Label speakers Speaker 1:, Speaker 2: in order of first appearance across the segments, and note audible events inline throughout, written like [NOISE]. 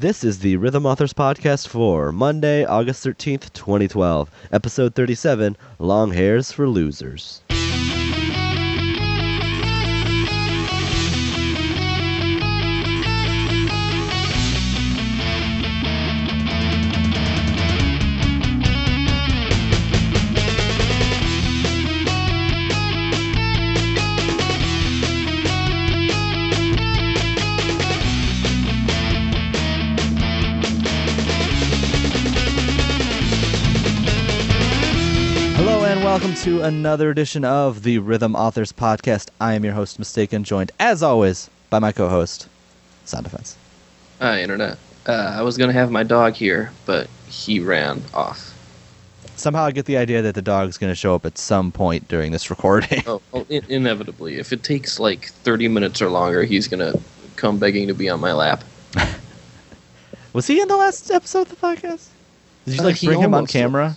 Speaker 1: This is the Rhythm Authors Podcast for Monday, August 13th, 2012, episode 37 Long Hairs for Losers. Welcome to another edition of the Rhythm Authors Podcast. I am your host, Mystakin, joined as always by my co-host, Sound Defense.
Speaker 2: Hi, Internet. Uh, I was going to have my dog here, but he ran off.
Speaker 1: Somehow I get the idea that the dog's going to show up at some point during this recording.
Speaker 2: Oh, well, in- inevitably. If it takes like 30 minutes or longer, he's going to come begging to be on my lap. [LAUGHS]
Speaker 1: Was he in the last episode of the podcast? Did you
Speaker 2: Uh,
Speaker 1: like
Speaker 2: he
Speaker 1: bring him on camera?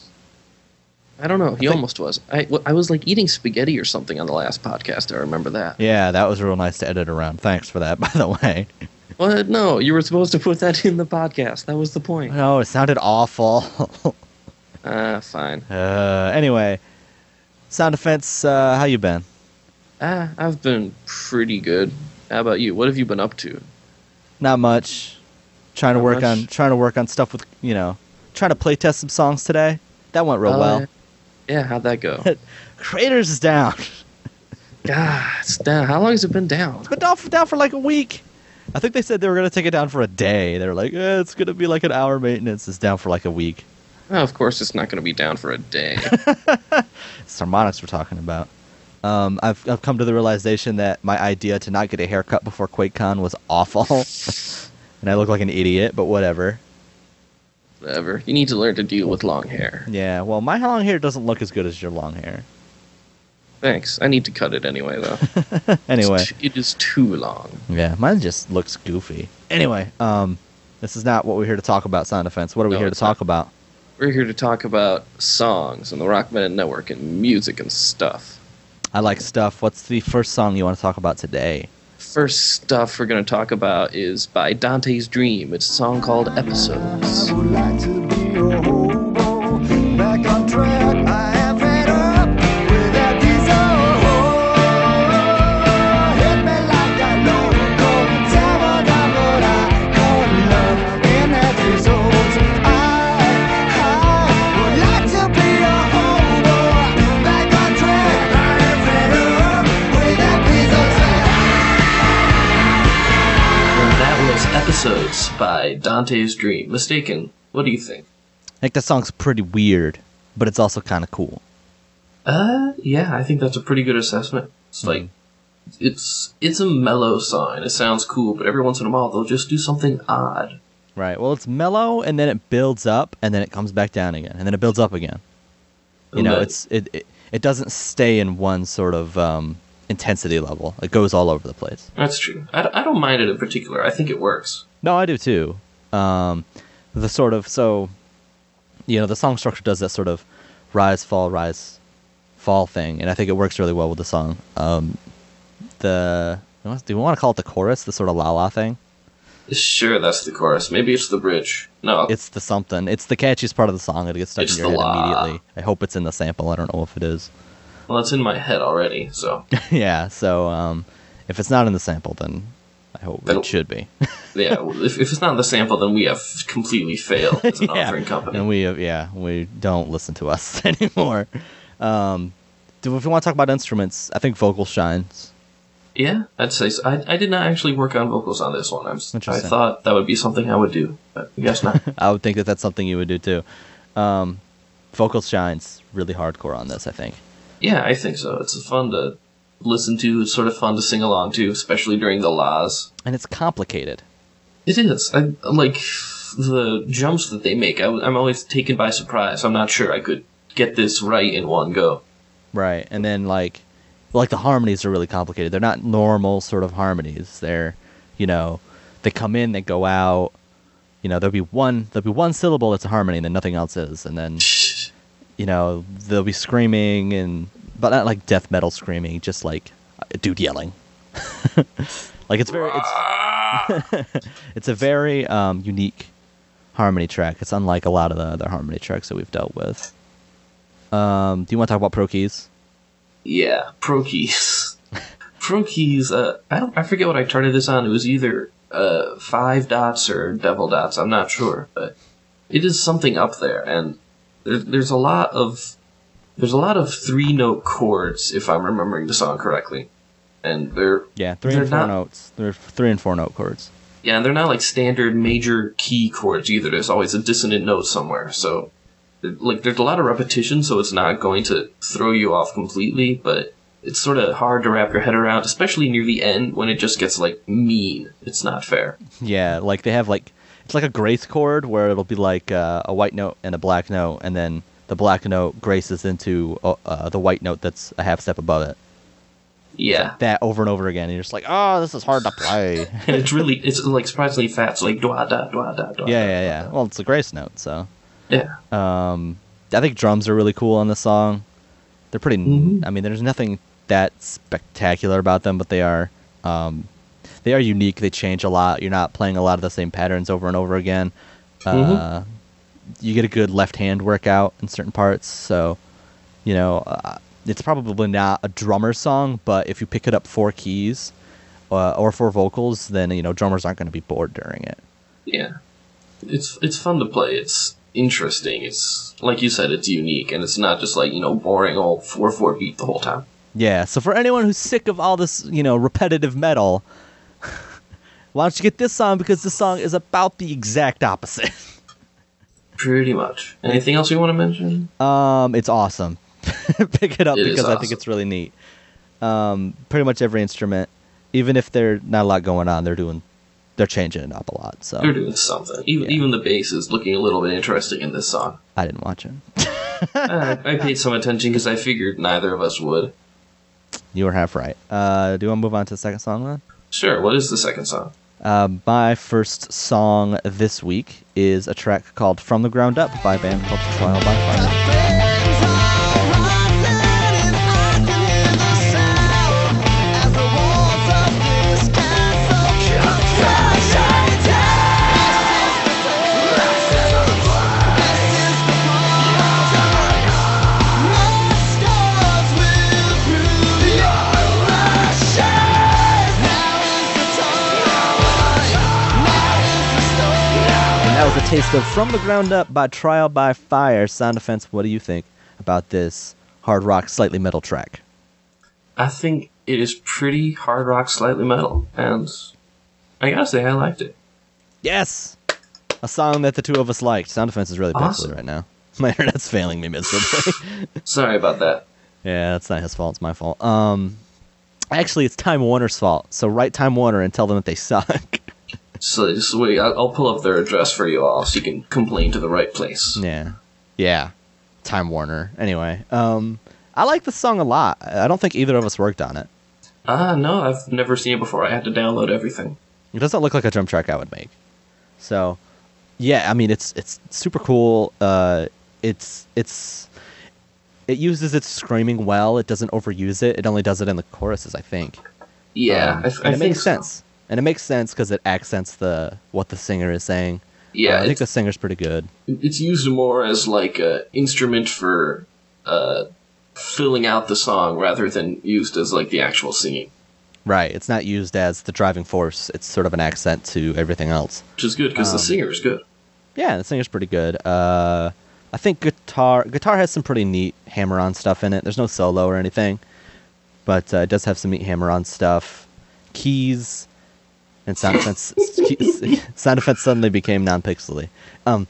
Speaker 2: I don't know. He
Speaker 1: think-
Speaker 2: almost was. I, I was like eating spaghetti or something on the last podcast. I remember that.
Speaker 1: Yeah, that was real nice to edit around. Thanks for that, [LAUGHS] by the way.
Speaker 2: What? No, you were supposed to put that in the podcast. That was the point.
Speaker 1: No, it sounded awful. [LAUGHS]
Speaker 2: Ah, fine.
Speaker 1: uh, anyway, Sound Defense, uh, how you been?
Speaker 2: Ah, I've been pretty good. How about you? What have you been up to?
Speaker 1: Not much. Trying to work
Speaker 2: much?
Speaker 1: on trying to work on stuff with you know, trying to play test some songs today. That went real
Speaker 2: Uh,
Speaker 1: well.
Speaker 2: Yeah, how'd that go? [LAUGHS]
Speaker 1: Creators is down.
Speaker 2: God, it's down. How long has it been down?
Speaker 1: It's been down for, down for like a week. I think they said they were gonna take it down for a day. They were like, eh, it's gonna be like an hour maintenance. It's down for like a week.
Speaker 2: Oh, of course, it's not going to be down for a day. [LAUGHS]
Speaker 1: It's Harmonix we're talking about. Um, I've I've come to the realization that my idea to not get a haircut before QuakeCon was awful, [LAUGHS] and I look like an idiot. But whatever.
Speaker 2: Whatever. You need to learn to deal with long hair.
Speaker 1: Yeah. Well, my long hair doesn't look as good as your long hair.
Speaker 2: Thanks. I need to cut it anyway, though. [LAUGHS]
Speaker 1: Anyway.
Speaker 2: It's t- it is too long.
Speaker 1: Yeah, mine just looks goofy. Anyway, um, this is not what we're here to talk about, Sound Defense. What are we
Speaker 2: No,
Speaker 1: here to talk
Speaker 2: not.
Speaker 1: about?
Speaker 2: We're here to talk about songs and the Rock Band Network and music and stuff.
Speaker 1: I like stuff. What's the first song you want to talk about today?
Speaker 2: First stuff we're going to talk about is by Dante's Dream. It's a song called Episodes. By Dante's Dream. Mystakin. What do you think?
Speaker 1: I think that song's pretty weird, but it's also kind of cool.
Speaker 2: Uh, yeah, I think that's a pretty good assessment. It's like it's it's a mellow song. It sounds cool, but every once in a while they'll just do something odd.
Speaker 1: Right. Well, it's mellow, and then it builds up, and then it comes back down again, and then it builds up again. You know, it's it, it it doesn't stay in one sort of um, intensity level. It goes all over the place.
Speaker 2: That's true. I, I don't mind it in particular. I think it works.
Speaker 1: No, I do too. Um, the sort of so, you know, the song structure does that sort of rise, fall, rise, fall thing, and I think it works really well with the song. Um, the do we want to call it the chorus, the sort of la la thing?
Speaker 2: Sure, that's the chorus. Maybe it's the bridge. No,
Speaker 1: It's the something. It's the catchiest part of the song. It gets stuck
Speaker 2: It's
Speaker 1: in your head
Speaker 2: la.
Speaker 1: immediately. I hope it's in the sample. I don't know if it is.
Speaker 2: well, it's in my head already. So [LAUGHS]
Speaker 1: yeah. So um, if it's not in the sample, then I hope
Speaker 2: Then-
Speaker 1: it should be. [LAUGHS]
Speaker 2: yeah, if, if it's not the sample, then we have completely failed as an [LAUGHS]
Speaker 1: yeah.
Speaker 2: offering company.
Speaker 1: And we have, yeah, we don't listen to us [LAUGHS] anymore. Um, do if we want to talk about instruments, I think vocal shines.
Speaker 2: yeah, I'd say so. I, I did not actually work on vocals on this one. I'm, I thought that would be something I would do, but I guess not.
Speaker 1: I would think that that's something you would do too. Um, vocal shines really hardcore on this. I think.
Speaker 2: yeah, I think so. It's fun to listen to. It's sort of fun to sing along to, especially during the laws.
Speaker 1: And it's complicated.
Speaker 2: It is. I like the jumps that they make. I, am always taken by surprise. I'm not sure I could get this right in one go.
Speaker 1: Right. And then like like the harmonies are really complicated. They're not normal sort of harmonies. They're, you know, they come in, they go out. You know, there'll be one there'll be one syllable that's a harmony and then nothing else is. And then you know, they'll be screaming and but not like death metal screaming, just like a dude yelling. [LAUGHS] like it's very it's [LAUGHS] it's a very um, unique harmony track. It's unlike a lot of the other harmony tracks that we've dealt with. Um, do you want to talk about Pro Keys?
Speaker 2: Yeah, Pro Keys. [LAUGHS] Pro Keys. Uh, I don't. I forget what I charted this on. It was either uh, five dots or devil dots. I'm not sure, but it is something up there. And there, there's a lot of there's a lot of three note chords, if I'm remembering the song correctly. And they're
Speaker 1: Yeah, 3
Speaker 2: They're
Speaker 1: and four
Speaker 2: not-
Speaker 1: notes. They're three and four note chords.
Speaker 2: yeah, and they're not like standard major key chords either. There's always a dissonant note somewhere. So like there's a lot of repetition, so it's not going to throw you off completely, but it's sort of hard to wrap your head around, especially near the end when it just gets like mean. It's not fair.
Speaker 1: Yeah, like they have like it's like a grace chord where it'll be like uh, a white note and a black note, and then the black note graces into uh, uh, the white note that's a half step above it.
Speaker 2: Yeah.
Speaker 1: That over and over again, and you're just like, oh, this is hard to play. [LAUGHS]
Speaker 2: And it's really it's like surprisingly fast, like dwa da dwa da dwa.
Speaker 1: yeah,
Speaker 2: da,
Speaker 1: yeah, yeah.
Speaker 2: da.
Speaker 1: Well, it's a grace note, so.
Speaker 2: Yeah.
Speaker 1: Um, I think drums are really cool on the song. They're pretty.
Speaker 2: Mhm.
Speaker 1: I mean, there's nothing that spectacular about them, but they are. Um, they are unique. They change a lot. You're not playing a lot of the same patterns over and over again. Uh,
Speaker 2: Mhm.
Speaker 1: You get a good left hand workout in certain parts. So, you know, uh, it's probably not a drummer song, but if you pick it up for keys uh, or for vocals, then you know drummers aren't going to be bored during it.
Speaker 2: Yeah. It's it's fun to play. It's interesting. It's like you said, it's unique and it's not just like, you know, boring old four four beat the whole time.
Speaker 1: Yeah, so for anyone who's sick of all this, you know, repetitive metal, [LAUGHS] why don't you get this song because this song is about the exact opposite. [LAUGHS]
Speaker 2: Pretty much. Anything else you want to mention?
Speaker 1: Um, it's awesome. [LAUGHS] Pick it up
Speaker 2: It
Speaker 1: because I think it's really neat. Um, pretty much every instrument, even if they're not a lot going on, they're doing, they're changing it up a lot. So
Speaker 2: They're doing something. Even
Speaker 1: Yeah.
Speaker 2: even the bass is looking a little bit interesting in this song.
Speaker 1: I didn't watch it.
Speaker 2: I, [LAUGHS] I paid some attention because I figured neither of us would.
Speaker 1: You were half right. Uh, do you want to move on to the second song then?
Speaker 2: Sure. What is the second song?
Speaker 1: Uh, my first song this week is a track called "From the Ground Up" by a band called Trial by Fire. That was a taste of From the Ground Up by Trial by Fire. Sound Defense, what do you think about this hard rock, slightly metal track?
Speaker 2: I think it is pretty hard rock, slightly metal, and I gotta say I liked it.
Speaker 1: Yes! A song that the two of us liked. Sound Defense is really
Speaker 2: Awesome.
Speaker 1: right now. [LAUGHS] My internet's failing me miserably. [LAUGHS]
Speaker 2: Sorry about that.
Speaker 1: yeah, that's not his fault, it's my fault. Um, actually, it's Time Warner's fault. So write Time Warner and tell them that they suck. [LAUGHS]
Speaker 2: So just wait. I'll, pull up their address for you all, so you can complain to the right place.
Speaker 1: yeah. Yeah. Time Warner. Anyway, um, I like the song a lot. I don't think either of us worked on it.
Speaker 2: Ah, no, I've never seen it before. I had to download everything.
Speaker 1: It doesn't look like a drum track I would make. So, yeah, I mean it's it's super cool. Uh, it's it's it uses its screaming well. It doesn't overuse it. It only does it in the choruses, I think.
Speaker 2: Yeah,
Speaker 1: Um,
Speaker 2: I, I
Speaker 1: it makes
Speaker 2: so.
Speaker 1: sense. And it makes sense because it accents the what the singer is saying.
Speaker 2: Yeah,
Speaker 1: Uh, I think the singer's pretty good.
Speaker 2: it's used more as like a instrument for uh, filling out the song rather than used as like the actual singing,
Speaker 1: Right. It's not used as the driving force. It's sort of an accent to everything else.
Speaker 2: which is good because
Speaker 1: Um,
Speaker 2: the singer is good.
Speaker 1: Yeah, the singer's pretty good. Uh, I think guitar guitar has some pretty neat hammer-on stuff in it. There's no solo or anything, but uh, it does have some neat hammer-on stuff. Keys and sound effects. [LAUGHS] sound effects suddenly became non-pixely. Um,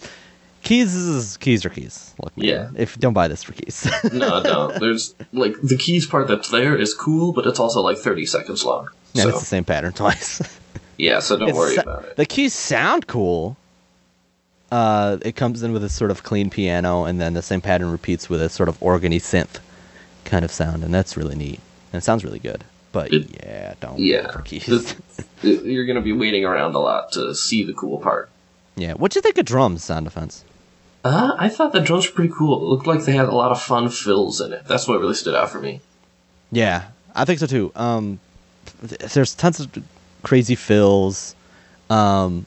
Speaker 1: keys is keys are keys. Look, man,
Speaker 2: Yeah.
Speaker 1: If don't buy this for keys. [LAUGHS]
Speaker 2: No, no, there's like the keys part that's there is cool, but it's also like 30 seconds long.
Speaker 1: yeah,
Speaker 2: so
Speaker 1: it's the same pattern [LAUGHS] twice.
Speaker 2: yeah, so don't
Speaker 1: It's
Speaker 2: worry about it.
Speaker 1: The keys sound cool. Uh, it comes in with a sort of clean piano, and then the same pattern repeats with a sort of organy synth kind of sound, and that's really neat. And it sounds really good. But
Speaker 2: It-
Speaker 1: yeah, don't
Speaker 2: Yeah,
Speaker 1: for keys. [LAUGHS]
Speaker 2: the- you're gonna be waiting around a lot to see the cool part.
Speaker 1: yeah, what do you think of drums sound defense?
Speaker 2: Uh, I thought the drums were pretty cool. It looked like they had a lot of fun fills in it. That's what really stood out for me.
Speaker 1: Yeah, I think so too. Um, there's tons of crazy fills. Um,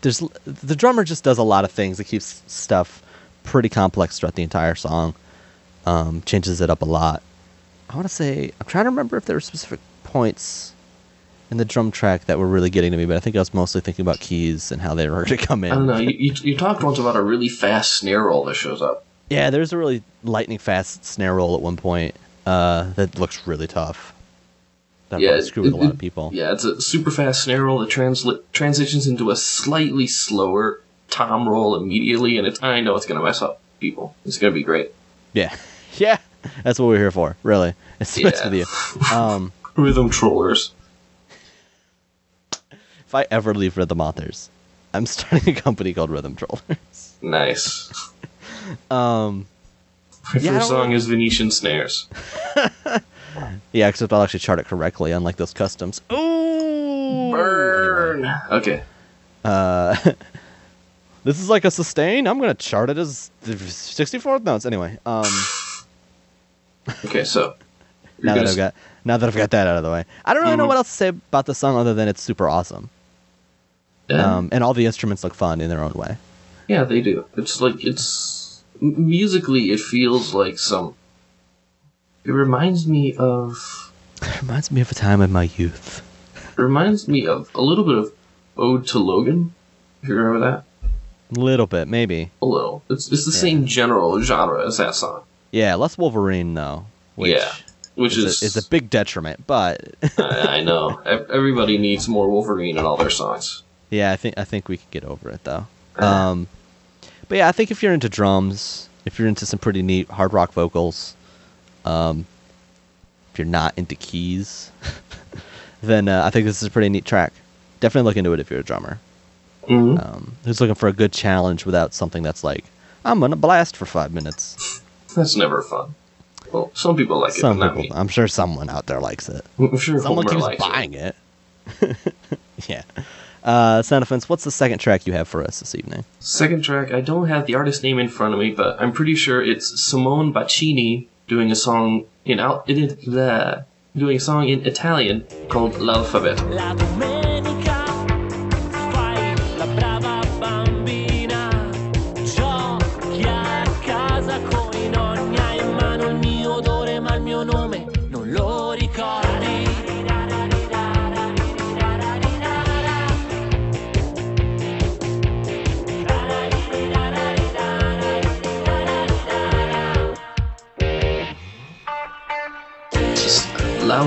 Speaker 1: there's the drummer just does a lot of things. It keeps stuff pretty complex throughout the entire song. Um, changes it up a lot. I want to say I'm trying to remember if there were specific points in the drum track that were really getting to me, but I think I was mostly thinking about keys and how they were going [LAUGHS] to come in.
Speaker 2: I don't know. You, you, you talked once about a really fast snare roll that shows up.
Speaker 1: Yeah, there's a really lightning fast snare roll at one point uh, that looks really tough. That
Speaker 2: Yeah,
Speaker 1: probably screwed with a lot of people.
Speaker 2: Yeah, it's a super fast snare roll that transli- transitions into a slightly slower tom roll immediately, and it's I know it's gonna mess up people. It's gonna be great.
Speaker 1: Yeah, [LAUGHS] yeah, [LAUGHS] that's what we're here for, really. It's to
Speaker 2: Yeah.
Speaker 1: with you. Um, [LAUGHS]
Speaker 2: Rhythm trollers.
Speaker 1: if I ever leave Rhythm Authors, I'm starting a company called Rhythm Trollers.
Speaker 2: Nice. [LAUGHS]
Speaker 1: Um,
Speaker 2: My
Speaker 1: Yeah,
Speaker 2: first song
Speaker 1: know.
Speaker 2: is Venetian snares.
Speaker 1: yeah, except I'll actually chart it correctly, unlike those customs. Ooh,
Speaker 2: Burn. Okay.
Speaker 1: Uh, this is like a sustain. I'm gonna chart it as the 64th notes. Anyway, um,
Speaker 2: Okay. So.
Speaker 1: now that I've got now that I've got that out of the way, I don't really know
Speaker 2: Mhm.
Speaker 1: what else to say about the song other than it's super awesome.
Speaker 2: yeah.
Speaker 1: Um, and all the instruments look fun in their own way.
Speaker 2: Yeah, they do. It's like it's m- musically, it feels like some. It reminds me of.
Speaker 1: It reminds me of a time in my youth.
Speaker 2: It reminds me of a little bit of Ode to Logan. If you remember that,
Speaker 1: A little bit, maybe.
Speaker 2: a little. It's it's the
Speaker 1: Yeah.
Speaker 2: same general genre as that song.
Speaker 1: Yeah, less Wolverine though. Which
Speaker 2: Yeah, Which
Speaker 1: is,
Speaker 2: is,
Speaker 1: a, is a big detriment, but [LAUGHS]
Speaker 2: I, I know everybody needs more Wolverine in all their songs.
Speaker 1: yeah, I think I think we could get over it though. Um, but yeah, I think if you're into drums, if you're into some pretty neat hard rock vocals, um, if you're not into keys, [LAUGHS] then uh, I think this is a pretty neat track. Definitely look into it if you're a drummer.
Speaker 2: hmm
Speaker 1: Um, who's looking for a good challenge without something that's like, I'm gonna blast for five minutes.
Speaker 2: That's never fun. Well, some people like it,
Speaker 1: Some
Speaker 2: but not
Speaker 1: people,
Speaker 2: me.
Speaker 1: I'm sure someone out there likes it.
Speaker 2: I'm sure
Speaker 1: Someone
Speaker 2: Homer
Speaker 1: keeps
Speaker 2: likes
Speaker 1: buying it. [LAUGHS] yeah. Uh, Sound Offense, what's the second track you have for us this evening?
Speaker 2: Second track, I don't have the artist name in front of me, but I'm pretty sure it's Simone Baccini doing a song in out in it bleh, doing a song in Italian called L'Alphabet.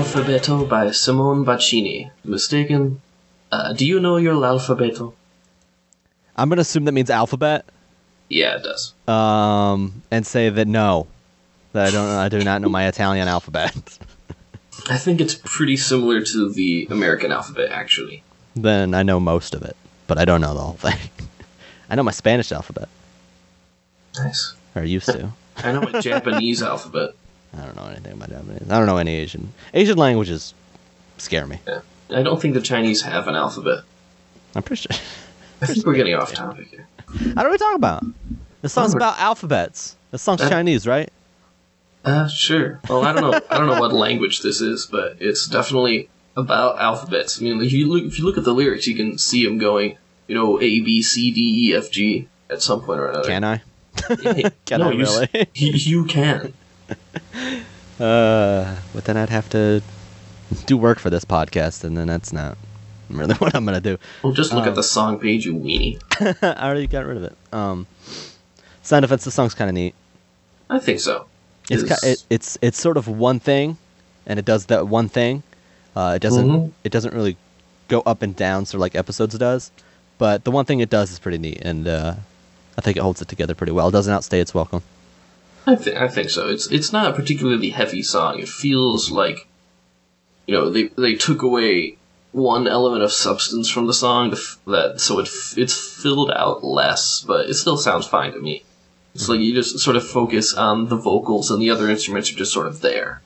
Speaker 2: L'Alfabeto by Simone Baccini. Mystakin? Uh, do you know your L'Alfabeto?
Speaker 1: I'm gonna assume that means alphabet,
Speaker 2: Yeah, it does.
Speaker 1: um, and say that no, that I don't, I do not know my Italian alphabet. [LAUGHS]
Speaker 2: I think it's pretty similar to the American alphabet, actually.
Speaker 1: then I know most of it, but I don't know the whole thing. [LAUGHS] I know my Spanish alphabet,
Speaker 2: Nice.
Speaker 1: or used to.
Speaker 2: I know a [LAUGHS] Japanese alphabet.
Speaker 1: I don't know anything about Japanese. I don't know any Asian. Asian languages scare me.
Speaker 2: Yeah. I don't think the Chinese have an alphabet.
Speaker 1: I'm pretty sure. [LAUGHS]
Speaker 2: I think we're getting off topic here.
Speaker 1: How do we talk about? The song's
Speaker 2: Oh,
Speaker 1: about alphabets. The song's
Speaker 2: Uh,
Speaker 1: Chinese, right?
Speaker 2: Uh, sure. Well, I don't know. I don't know what language this is, but it's definitely about alphabets. I mean, if you look, if you look at the lyrics, you can see them going, you know, A, B, C, D, E, F, G at some point or another.
Speaker 1: Can I?
Speaker 2: Yeah, [LAUGHS]
Speaker 1: Can
Speaker 2: no,
Speaker 1: I really?
Speaker 2: you, [LAUGHS] you can. [LAUGHS]
Speaker 1: Uh, but then I'd have to do work for this podcast, and then that's not really [LAUGHS] what I'm gonna do.
Speaker 2: Well, just look
Speaker 1: Um,
Speaker 2: at the song page, you weenie. [LAUGHS]
Speaker 1: I already got rid of it. Um, sound effects. The song's kind of neat.
Speaker 2: I think so.
Speaker 1: It's ki- it, it's it's sort of one thing, and it does that one thing. Uh, it doesn't
Speaker 2: Mhm.
Speaker 1: it doesn't really go up and down, sort of like episodes does. But the one thing it does is pretty neat, and uh, I think it holds it together pretty well. It doesn't outstay its welcome.
Speaker 2: I think I think so. It's it's not a particularly heavy song. It feels like, you know, they they took away one element of substance from the song to f- that so it f- it's filled out less, but it still sounds fine to me. It's like you just sort of focus on the vocals and the other instruments are just sort of there.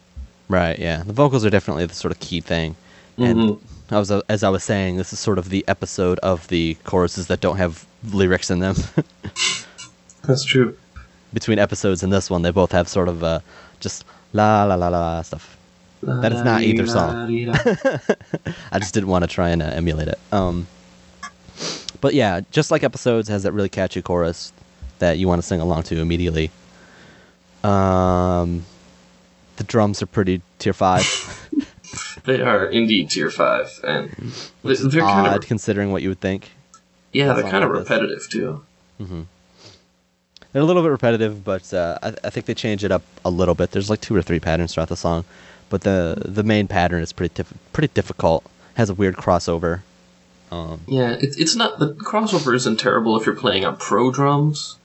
Speaker 1: Right. Yeah. The vocals are definitely the sort of key thing. And
Speaker 2: Mhm.
Speaker 1: I was as I was saying, this is sort of the episode of the choruses that don't have lyrics in them. [LAUGHS]
Speaker 2: That's true.
Speaker 1: Between episodes and this one, they both have sort of uh, just la la la la stuff. That is not either song. [LAUGHS] I just didn't want to try and uh, emulate it. Um, But yeah, just like episodes has that really catchy chorus that you want to sing along to immediately. Um, the drums are pretty tier five. [LAUGHS]
Speaker 2: They are indeed tier five, and they- they're
Speaker 1: Odd
Speaker 2: kind of
Speaker 1: considering what you would think.
Speaker 2: yeah, they're kind of
Speaker 1: like this.
Speaker 2: repetitive too.
Speaker 1: They're a little bit repetitive, but uh, I, I think they change it up a little bit. There's like two or three patterns throughout the song, but the the main pattern is pretty tif- pretty difficult. Has a weird crossover. Um,
Speaker 2: Yeah, it, it's not the crossover isn't terrible if you're playing on pro drums.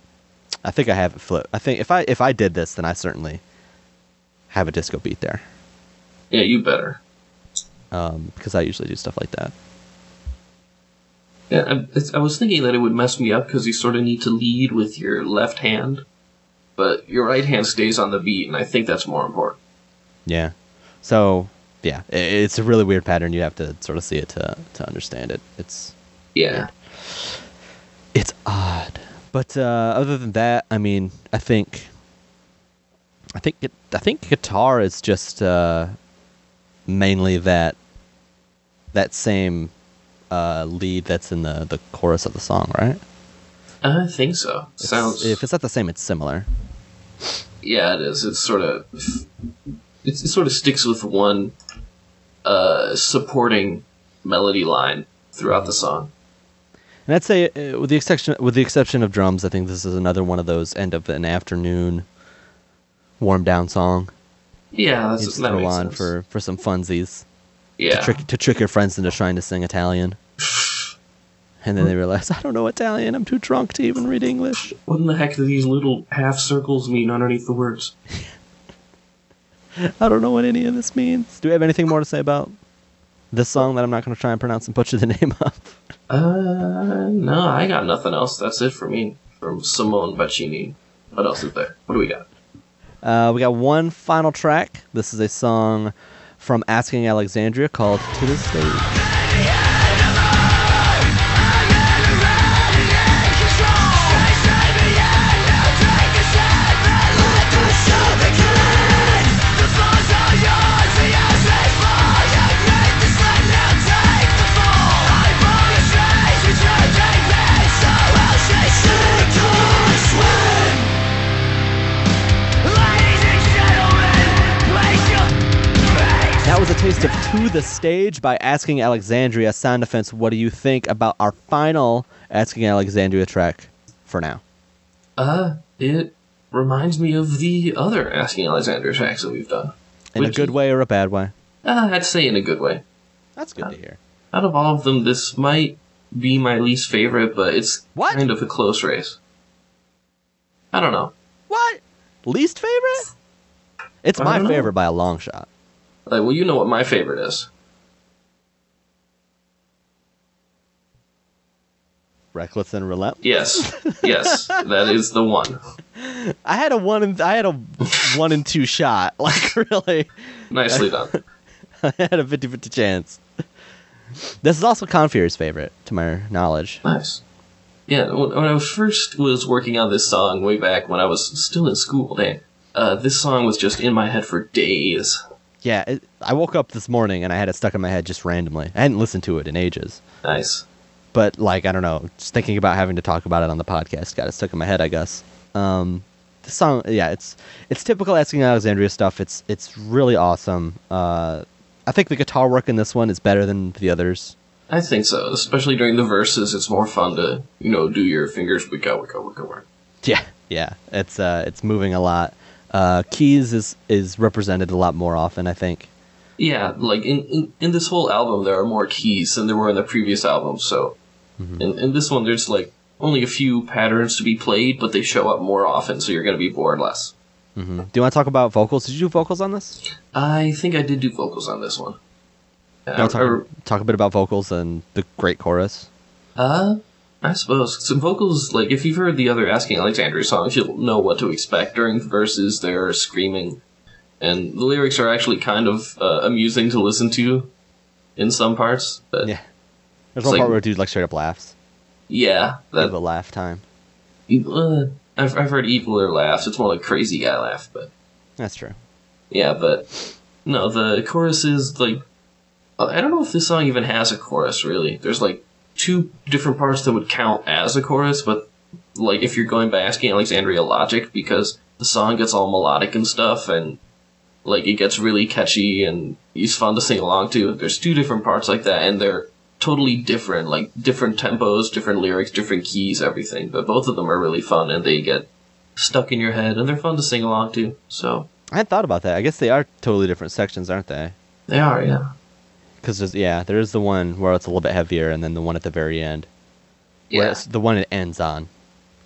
Speaker 1: I think I have it flipped. I think if I if I did this, then I certainly have a disco beat there,
Speaker 2: Yeah, you better.
Speaker 1: um, because I usually do stuff like that.
Speaker 2: I, I was thinking that it would mess me up because you sort of need to lead with your left hand, but your right hand stays on the beat, and I think that's more important.
Speaker 1: Yeah. So yeah, it's a really weird pattern. You have to sort of see it to to understand it. It's
Speaker 2: Yeah,
Speaker 1: it's odd. But uh, other than that, I mean, I think, I think, it, I think guitar is just uh, mainly that that same uh, lead that's in the the chorus of the song, right?
Speaker 2: I think so.
Speaker 1: It's-
Speaker 2: Sounds.
Speaker 1: If it's not the same, it's similar.
Speaker 2: Yeah, it is. It's sort of. It's, it sort of sticks with one uh, supporting melody line throughout the song.
Speaker 1: And I'd say, uh, with the exception with the exception of drums, I think this is another one of those end of an afternoon warm down song.
Speaker 2: Yeah, that's
Speaker 1: just throw on
Speaker 2: sense.
Speaker 1: for for some funsies.
Speaker 2: Yeah.
Speaker 1: to trick to trick your friends into trying to sing Italian. And then they realize I don't know Italian. I'm too drunk to even read English.
Speaker 2: What in the heck do these little half circles mean underneath the words? [LAUGHS]
Speaker 1: I don't know what any of this means. Do we have anything more to say about this song that I'm not going to try and pronounce and butcher the [LAUGHS] name of?
Speaker 2: Uh, no, I got nothing else. That's it for me. From Simone Bacchini. What else is there? What do we got?
Speaker 1: Uh, we got one final track. This is a song from Asking Alexandria called "To the Stage." The Stage" by Asking Alexandria. Sound Defense. What do you think about our final Asking Alexandria track for now?
Speaker 2: Uh, it reminds me of the other Asking Alexandria tracks that we've done.
Speaker 1: In a good way or a bad way?
Speaker 2: Uh, I'd say in a good way.
Speaker 1: That's good to hear.
Speaker 2: Out of all of them, this might be my least favorite, but it's
Speaker 1: What?
Speaker 2: kind of a close race. I don't know.
Speaker 1: What? Least favorite? It's my
Speaker 2: know.
Speaker 1: favorite by a long shot.
Speaker 2: Like, well, you know what my favorite is.
Speaker 1: Reckless and relent.
Speaker 2: Yes, [LAUGHS] yes, that is the one.
Speaker 1: I had a one and I had a [LAUGHS] one and two shot. [LAUGHS] Like really,
Speaker 2: Nicely done.
Speaker 1: I had a 50-50 chance. This is also Confier's favorite, to my knowledge.
Speaker 2: Nice. Yeah, when, when I first was working on this song way back when I was still in school, dang, uh, this song was just in my head for days.
Speaker 1: Yeah, it, I woke up this morning and I had it stuck in my head just randomly. I hadn't listened to it in ages,
Speaker 2: Nice.
Speaker 1: but like I don't know, just thinking about having to talk about it on the podcast got it stuck in my head. I guess. Um, the song, yeah, it's it's typical asking Alexandria stuff. It's it's really awesome. Uh, I think the guitar work in this one is better than the others.
Speaker 2: I think so, especially during the verses. It's more fun to, you know, do your fingers wicka wicka wicka work.
Speaker 1: Yeah, yeah, it's uh, it's moving a lot. Uh, keys is is represented a lot more often. I think.
Speaker 2: Yeah, like in, in, in this whole album, there are more keys than there were in the previous album. So, in, in this one, there's like only a few patterns to be played, but they show up more often, so you're going to be bored less.
Speaker 1: hmm Do you want to talk about vocals? Did you do vocals on this?
Speaker 2: I think I did do vocals on this one. Uh,
Speaker 1: talk, talk a bit about vocals and the great chorus.
Speaker 2: Uh, I suppose some vocals. Like if you've heard the other Asking Alexandria songs, you'll know what to expect during the verses. They're screaming, and the lyrics are actually kind of uh, amusing to listen to in some parts. But
Speaker 1: Yeah. There's one
Speaker 2: like-
Speaker 1: part where a dude like straight up laughs.
Speaker 2: yeah, that
Speaker 1: a laugh time.
Speaker 2: uh, I've I've heard equaler laughs. It's more like crazy guy laugh, but
Speaker 1: That's true.
Speaker 2: yeah, but no, the chorus is like I don't know if this song even has a chorus. Really, there's like two different parts that would count as a chorus, but like if you're going by asking Alexandria Logic, because the song gets all melodic and stuff, and like it gets really catchy and it's fun to sing along to. There's two different parts like that, and they're totally different, like different tempos, different lyrics, different keys, everything. But both of them are really fun, and they get stuck in your head, and they're fun to sing along to. So
Speaker 1: I had thought about that. I guess they are totally different sections, aren't they?
Speaker 2: they are, yeah,
Speaker 1: Because yeah, there is the one where it's a little bit heavier, and then the one at the very end.
Speaker 2: Yeah.
Speaker 1: the one it ends on,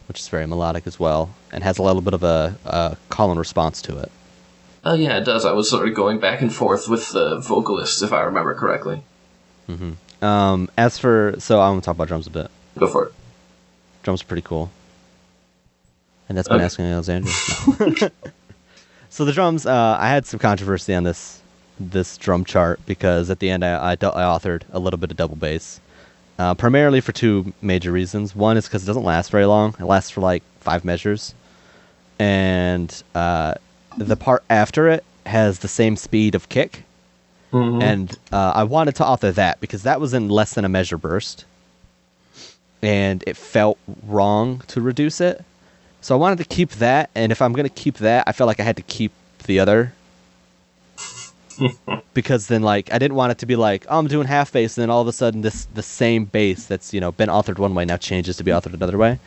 Speaker 1: which is very melodic as well, and has a little bit of a, a call and response to it.
Speaker 2: Oh yeah, it does. I was sort of going back and forth with the vocalists, if I remember correctly.
Speaker 1: Um, as for so I want to talk about drums a bit.
Speaker 2: Go for it.
Speaker 1: Drums are pretty cool. And that's been
Speaker 2: Okay.
Speaker 1: asking Alexandria. [LAUGHS] So the drums, uh, I had some controversy on this this drum chart because at the end I, I, I authored a little bit of double bass, uh, primarily for two major reasons. One is because it doesn't last very long; it lasts for like five measures, and uh, the part after it has the same speed of kick,
Speaker 2: Mhm.
Speaker 1: and uh, I wanted to author that because that was in less than a measure burst, and it felt wrong to reduce it. So I wanted to keep that, and if I'm gonna keep that, I felt like I had to keep the other. [LAUGHS] because then, like, I didn't want it to be like, oh, I'm doing half bass, and then all of a sudden, this the same bass that's you know been authored one way now changes to be authored another way.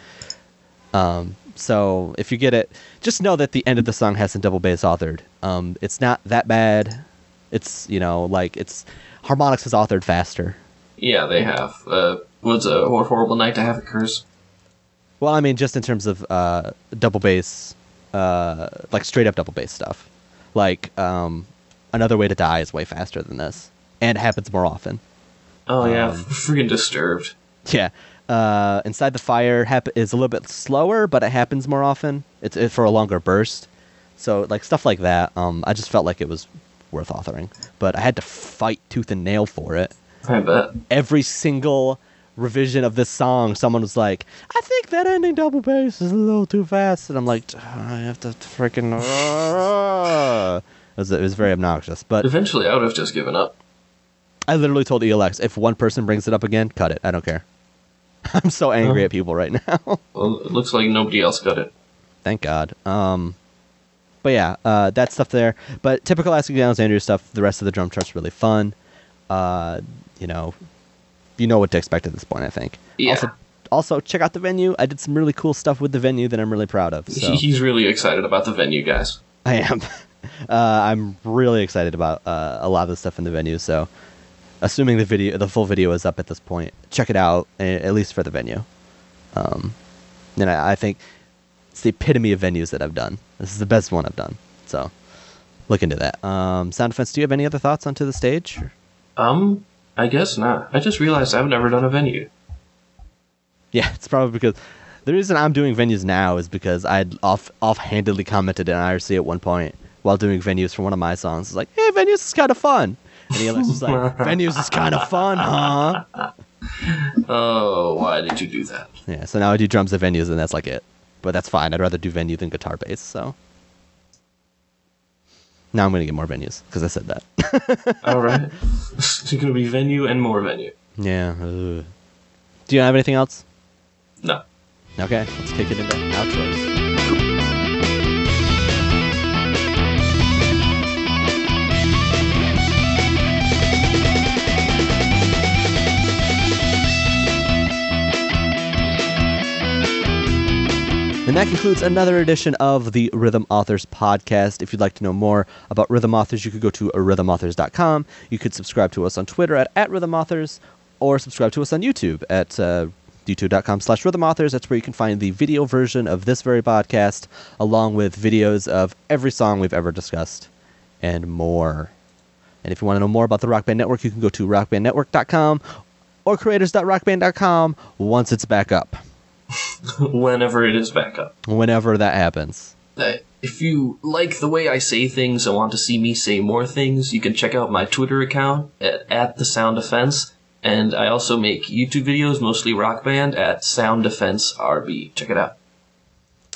Speaker 1: Um, so if you get it, just know that the end of the song has some double bass authored. Um, it's not that bad. It's you know like it's Harmonix is authored faster.
Speaker 2: Yeah, they have. Uh, was a what a horrible night to have a curse.
Speaker 1: Well, I mean, just in terms of uh, double bass, uh, like straight up double bass stuff. Like um, another way to die is way faster than this, and happens more often.
Speaker 2: Oh yeah,
Speaker 1: Um, [LAUGHS]
Speaker 2: freaking disturbed.
Speaker 1: Yeah. Uh, Inside the Fire hap- is a little bit slower, but it happens more often. It's, it's for a longer burst. So like stuff like that. Um, I just felt like it was worth authoring, but I had to fight tooth and nail for it.
Speaker 2: I bet.
Speaker 1: Every single revision of this song, someone was like, "I think that ending double bass is a little too fast," and I'm like, "I have to freaking." [LAUGHS] it, was, it was very obnoxious, but
Speaker 2: Eventually, I would have just given up.
Speaker 1: I literally told ELX, if one person brings it up again, cut it. I don't care. [LAUGHS] I'm so angry
Speaker 2: Oh.
Speaker 1: at people right now. [LAUGHS]
Speaker 2: Well, it looks like nobody else got it.
Speaker 1: Thank God. Um, but yeah, uh, that stuff there. But typical Asking Alexandria stuff. The rest of the drum chart's really fun. Uh, you know, you know what to expect at this point. I think.
Speaker 2: Yeah.
Speaker 1: Also, also check out the venue. I did some really cool stuff with the venue that I'm really proud of. So [LAUGHS]
Speaker 2: he's really excited about the venue, guys.
Speaker 1: I am. [LAUGHS] Uh, I'm really excited about uh, a lot of the stuff in the venue. So, assuming the video, the full video is up at this point, check it out at least for the venue. Um, and I, I think it's the epitome of venues that I've done. This is the best one I've done. So, look into that. Um, Sound Defense, do you have any other thoughts onto the stage?
Speaker 2: Um, I guess not. I just realized I've never done a venue.
Speaker 1: Yeah, it's probably because the reason I'm doing venues now is because I'd off offhandedly commented in IRC at one point while doing venues for one of my songs. It's like, hey, venues is kind of fun. And the was like, [LAUGHS] venues is kind of fun, huh? [LAUGHS]
Speaker 2: Oh, why did you do that?
Speaker 1: Yeah, so now I do drums at venues, and that's like it. But that's fine. I'd rather do venue than guitar bass. So now I'm gonna get more venues because I said that. [LAUGHS]
Speaker 2: All right, it's gonna be venue and more venue.
Speaker 1: yeah. ugh. Do you have anything else?
Speaker 2: No.
Speaker 1: Okay, let's kick it into outros. And that concludes another edition of the Rhythm Authors podcast. If you'd like to know more about Rhythm Authors, you could go to rhythmauthors.com. You could subscribe to us on Twitter at, at Rhythm Authors or subscribe to us on YouTube at uh, youtube.com slash Rhythm Authors. That's where you can find the video version of this very podcast along with videos of every song we've ever discussed and more. And if you want to know more about the Rock Band Network, you can go to rockbandnetwork.com or creators.rockband.com once it's back up, [LAUGHS]
Speaker 2: Whenever it is back up.
Speaker 1: whenever that happens.
Speaker 2: Uh, If you like the way I say things and want to see me say more things, you can check out my Twitter account at, at the Sound Defense. And I also make YouTube videos, mostly rock band, at Sound Defense RB. Check it out.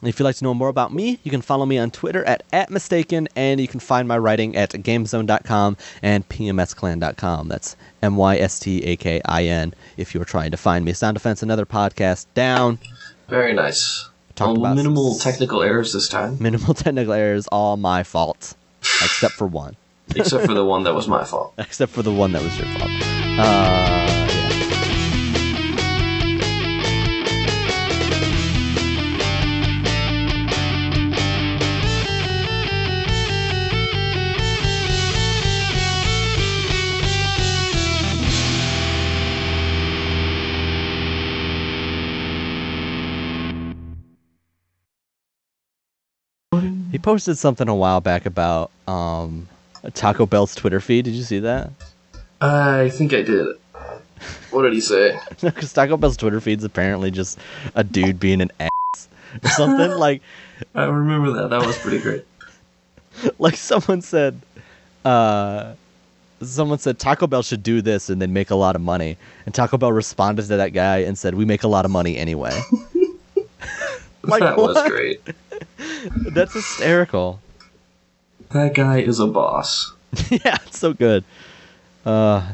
Speaker 1: If you'd like to know more about me, you can follow me on Twitter at, at Mystakin, and you can find my writing at gamezone.com and pmsclan.com. That's M Y S T A K I N if you are trying to find me. Sound Defense, another podcast down.
Speaker 2: Very nice.
Speaker 1: Talk
Speaker 2: Well,
Speaker 1: about
Speaker 2: minimal technical errors this time,
Speaker 1: Minimal [LAUGHS] technical errors, all my fault, [LAUGHS] except for one.
Speaker 2: except for the one that was my fault. [LAUGHS]
Speaker 1: Except for the one that was your fault. Uh, He posted something a while back about um, Taco Bell's Twitter feed. Did you see that?
Speaker 2: I think I did. What did he say? [LAUGHS]
Speaker 1: Because Taco Bell's Twitter feed's apparently just a dude being an ass or something. [LAUGHS] like,
Speaker 2: I remember that. That was pretty great. [LAUGHS]
Speaker 1: like someone said, uh, someone said Taco Bell should do this and then make a lot of money. And Taco Bell responded to that guy and said, "We make a lot of money anyway." Like,
Speaker 2: that was
Speaker 1: what?
Speaker 2: great. [LAUGHS]
Speaker 1: That's hysterical.
Speaker 2: That guy is a boss. [LAUGHS]
Speaker 1: yeah, it's so good. Uh,